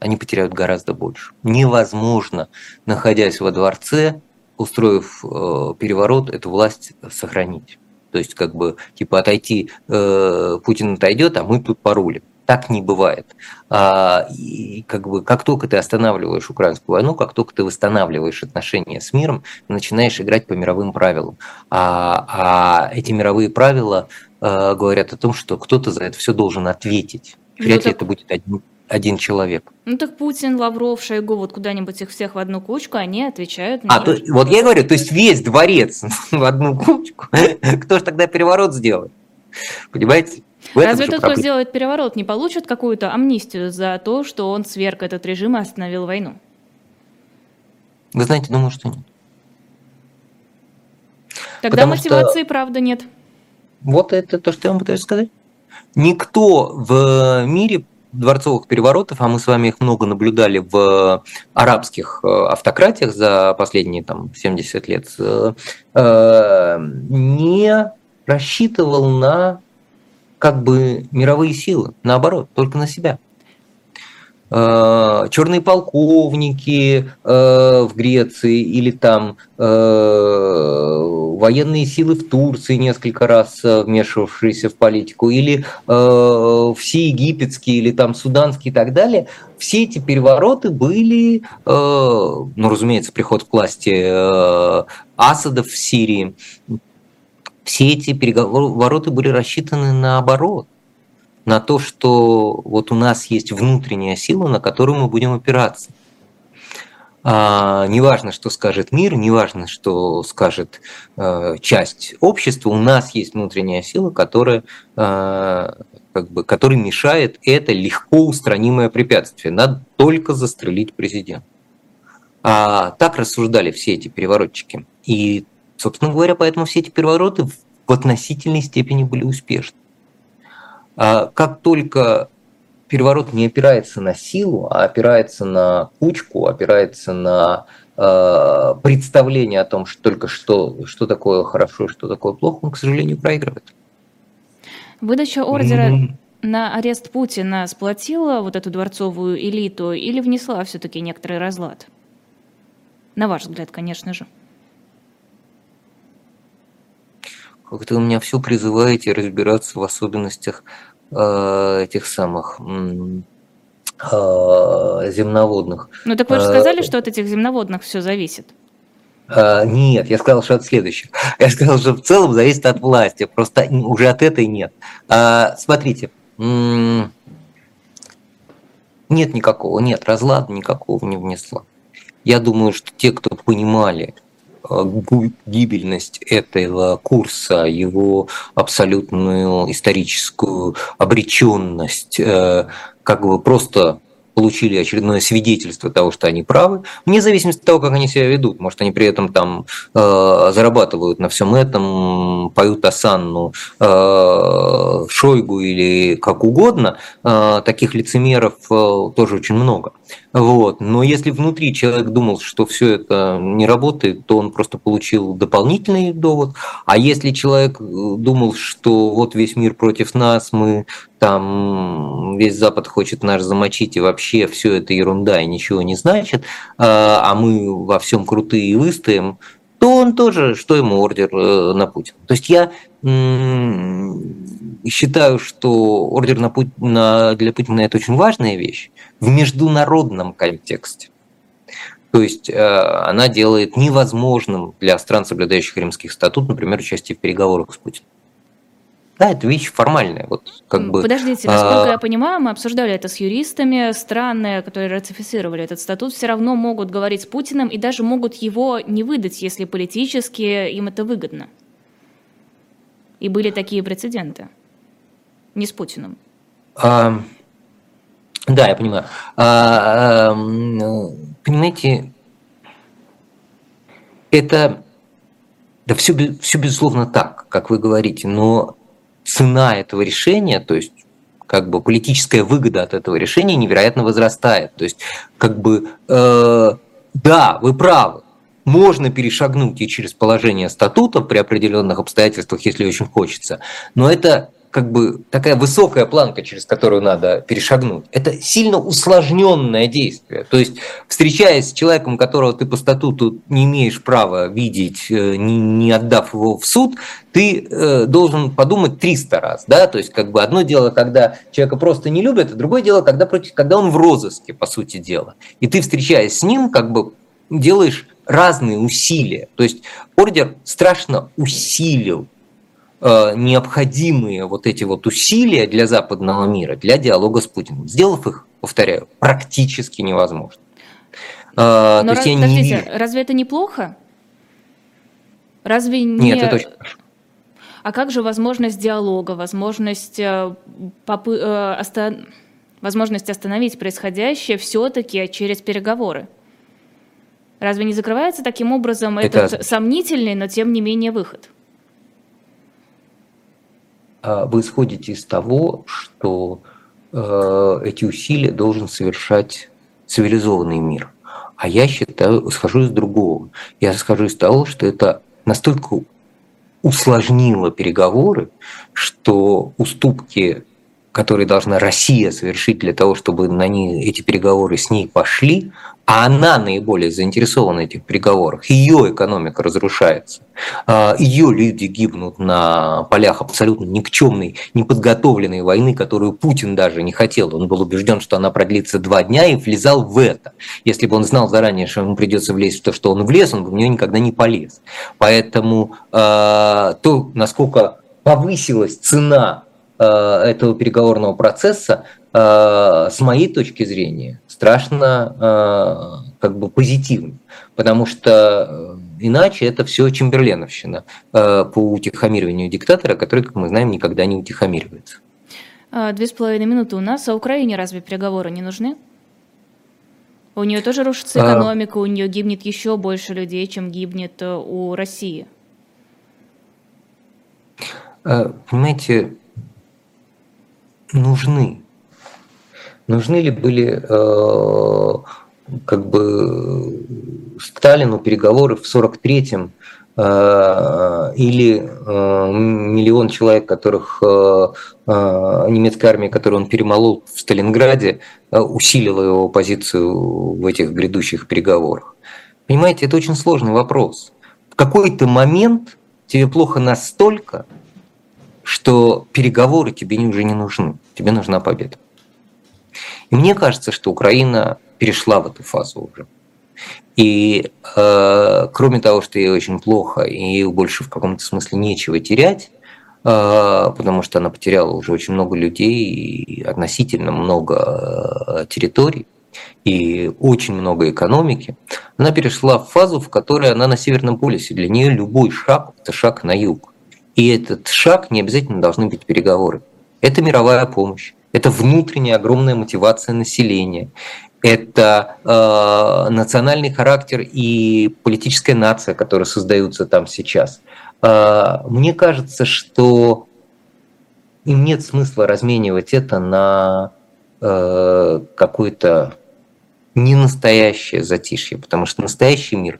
Они потеряют гораздо больше. Невозможно, находясь во дворце, устроив э, переворот, эту власть сохранить. То есть, как бы, типа, отойти, э, Путин отойдет, а мы тут порулим. Так не бывает. А, и как бы как только ты останавливаешь украинскую войну, как только ты восстанавливаешь отношения с миром, начинаешь играть по мировым правилам. А, а эти мировые правила а, говорят о том, что кто-то за это все должен ответить. Ну Вряд ли это будет один, один человек. Ну так Путин, Лавров, Шойгу, вот куда-нибудь их всех в одну кучку, они отвечают. На а, то, вот я говорю, то есть весь дворец в одну кучку, кто же тогда переворот сделает? Понимаете? Разве тот, кто сделает переворот, не получит какую-то амнистию за то, что он сверг этот режим и остановил войну? Вы знаете, думаю, что нет. Тогда Потому мотивации, что... правда, нет. Вот это то, что я вам пытаюсь сказать. Никто в мире дворцовых переворотов, а мы с вами их много наблюдали в арабских э, автократиях за последние там, 70 лет, э, э, не рассчитывал на как бы мировые силы, наоборот, только на себя. Э, черные полковники э, в Греции или там э, военные силы в Турции несколько раз вмешивавшиеся в политику, или все египетские, или там суданские и так далее, все эти перевороты были, ну, разумеется, приход к власти Асада в Сирии, все эти перевороты были рассчитаны наоборот, на то, что вот у нас есть внутренняя сила, на которую мы будем опираться. А, неважно, что скажет мир, неважно, что скажет э, часть общества, у нас есть внутренняя сила, которая, э, как бы, которая мешает это легко устранимое препятствие. Надо только застрелить президента. А, так рассуждали все эти переворотчики. И Собственно говоря, поэтому все эти перевороты в относительной степени были успешны. А как только переворот не опирается на силу, а опирается на кучку, опирается на э, представление о том, что только что, что такое хорошо что такое плохо, он, к сожалению, проигрывает. Выдача ордера mm-hmm. на арест Путина сплотила вот эту дворцовую элиту или внесла все-таки некоторый разлад? На ваш взгляд, конечно же. Как-то вы меня все призываете разбираться в особенностях э, этих самых э, земноводных. Ну так вы же сказали, э, что от этих земноводных все зависит. Uh, нет, я сказал, что от следующих. Я сказал, что в целом зависит от власти, просто уже от этой нет. Uh, смотрите, нет никакого, нет, разлада никакого не внесла. Я думаю, что те, кто понимали, гибельность этого курса, его абсолютную историческую обреченность, э, как бы просто получили очередное свидетельство того, что они правы, вне зависимости от того, как они себя ведут. Может, они при этом там э, зарабатывают на всем этом, поют Асанну, э, Шойгу или как угодно. Э, таких лицемеров э, тоже очень много. Вот. Но если внутри человек думал, что все это не работает, то он просто получил дополнительный довод. А если человек э, думал, что вот весь мир против нас, мы там весь Запад хочет нас замочить, и вообще все это ерунда и ничего не значит, а, а мы во всем крутые и выстоим, то он тоже, что ему ордер э, на Путина. То есть я считаю, что ордер на Путина, для Путина это очень важная вещь в международном контексте. То есть э, она делает невозможным для стран, соблюдающих римских статут, например, участие в переговорах с Путиным. Да, это вещь формальная. Вот, как бы, Подождите, насколько а... я понимаю, мы обсуждали это с юристами, страны, которые ратифицировали этот статут, все равно могут говорить с Путиным и даже могут его не выдать, если политически им это выгодно. И были такие прецеденты. Не с Путиным. А... Да, я понимаю. А, а, понимаете, это да все, все безусловно так, как вы говорите, но цена этого решения, то есть как бы политическая выгода от этого решения невероятно возрастает. То есть как бы э, да, вы правы, можно перешагнуть и через положение статута при определенных обстоятельствах, если очень хочется, но это как бы такая высокая планка, через которую надо перешагнуть. Это сильно усложненное действие. То есть, встречаясь с человеком, которого ты по статуту не имеешь права видеть, э, не, отдав его в суд, ты э, должен подумать 300 раз. Да? То есть, как бы одно дело, когда человека просто не любят, а другое дело, когда, против, когда он в розыске, по сути дела. И ты, встречаясь с ним, как бы делаешь разные усилия. То есть ордер страшно усилил необходимые вот эти вот усилия для западного мира, для диалога с Путиным. Сделав их, повторяю, практически невозможно. Э, Но раз, подождите, не... разве это неплохо? Разве не... Нет, это очень хорошо. А как же возможность диалога, возможность, э, попы... оста... возможность остановить происходящее все-таки через переговоры? Разве не закрывается таким образом это... этот сомнительный, но тем не менее выход? А вы исходите из того, что э, эти усилия должен совершать цивилизованный мир. А я считаю, схожу из другого. Я схожу из того, что это настолько усложнило переговоры, что уступки, которые должна Россия совершить для того, чтобы на ней, эти переговоры с ней пошли, а она наиболее заинтересована в этих переговорах, ее экономика разрушается, а, ее люди гибнут на полях абсолютно никчемной, неподготовленной войны, которую Путин даже не хотел. Он был убежден, что она продлится два дня и влезал в это. Если бы он знал заранее, что ему придется влезть в то, что он влез, он бы в нее никогда не полез. Поэтому а, то, насколько повысилась цена а, этого переговорного процесса, с моей точки зрения, страшно э, как бы позитивно, потому что э, иначе это все Чемберленовщина э, по утихомириванию диктатора, который, как мы знаем, никогда не утихомиривается. А, две с половиной минуты у нас. А Украине разве переговоры не нужны? У нее тоже рушится а. экономика, у нее гибнет еще больше людей, чем гибнет у России. Понимаете, нужны нужны ли были э, как бы Сталину переговоры в 43-м э, или э, миллион человек, которых немецкая армия, которую он перемолол в Сталинграде, усилила его позицию в этих грядущих переговорах. Понимаете, это очень сложный вопрос. В какой-то момент тебе плохо настолько, что переговоры тебе уже не нужны. Тебе нужна победа. И мне кажется, что Украина перешла в эту фазу уже. И э, кроме того, что ей очень плохо, и ей больше в каком-то смысле нечего терять, э, потому что она потеряла уже очень много людей и относительно много э, территорий и очень много экономики, она перешла в фазу, в которой она на Северном полюсе. Для нее любой шаг – это шаг на юг. И этот шаг не обязательно должны быть переговоры. Это мировая помощь это внутренняя огромная мотивация населения, это э, национальный характер и политическая нация, которая создаются там сейчас. Э, мне кажется, что им нет смысла разменивать это на э, какой-то не настоящее затишье, потому что настоящий мир,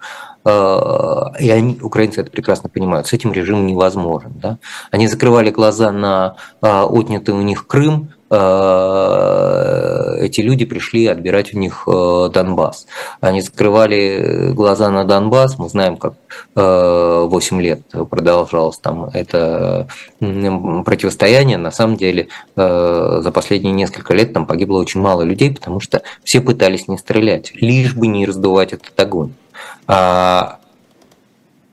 и они, украинцы это прекрасно понимают, с этим режимом невозможен. Да? Они закрывали глаза на э, отнятый у них Крым, Э, эти люди пришли отбирать у них э, Донбасс. Они закрывали глаза на Донбасс, мы знаем, как 8 э, лет продолжалось там это противостояние. На самом деле за последние несколько лет там погибло очень мало людей, потому что все пытались не стрелять, лишь бы не раздувать этот огонь. А,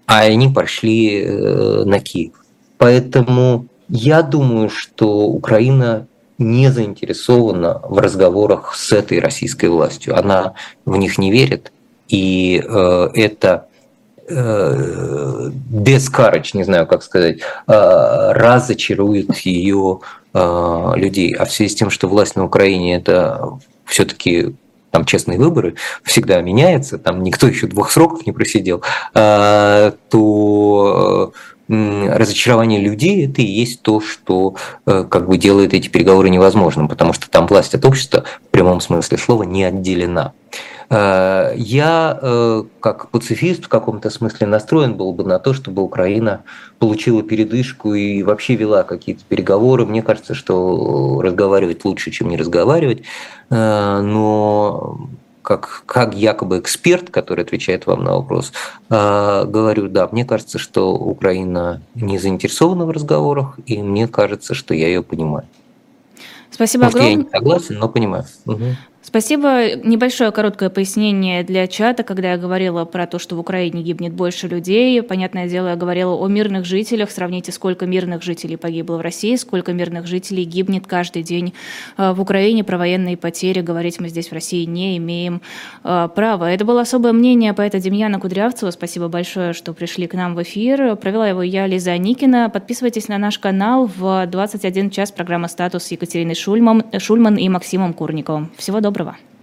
а они пошли на Киев. Поэтому Я думаю, что Украина не заинтересована в разговорах с этой российской властью. Она в них не верит, и э, это э, бескарыч, не знаю, как сказать, э, разочарует ее э, людей. А в связи с тем, что власть на Украине это все-таки там честные выборы, всегда меняется, там никто еще двух сроков не просидел, э, то разочарование людей это и есть то, что э, как бы делает эти переговоры невозможным, потому что там власть от общества в прямом смысле слова не отделена. Э, я, э, как пацифист, в каком-то смысле настроен был бы на то, чтобы Украина получила передышку и вообще вела какие-то переговоры. Мне кажется, что разговаривать лучше, чем не разговаривать. Но как, как якобы эксперт, который отвечает вам на вопрос, э, говорю, да, мне кажется, что Украина не заинтересована в разговорах, и мне кажется, что я ее понимаю. Спасибо Может, огромное. я не согласен, но понимаю. Угу. Спасибо. Небольшое короткое пояснение для чата, когда я говорила про то, что в Украине гибнет больше людей. Понятное дело, я говорила о мирных жителях. Сравните, сколько мирных жителей погибло в России, сколько мирных жителей гибнет каждый день э, в Украине. Про военные потери говорить мы здесь в России не имеем э, права. Это было особое мнение поэта Демьяна Кудрявцева. Спасибо большое, что пришли к нам в эфир. Провела его я, Лиза Аникина. Подписывайтесь на наш канал. В 21 час программа «Статус» с Екатериной Шульман, Шульман и Максимом Курниковым. Всего доброго.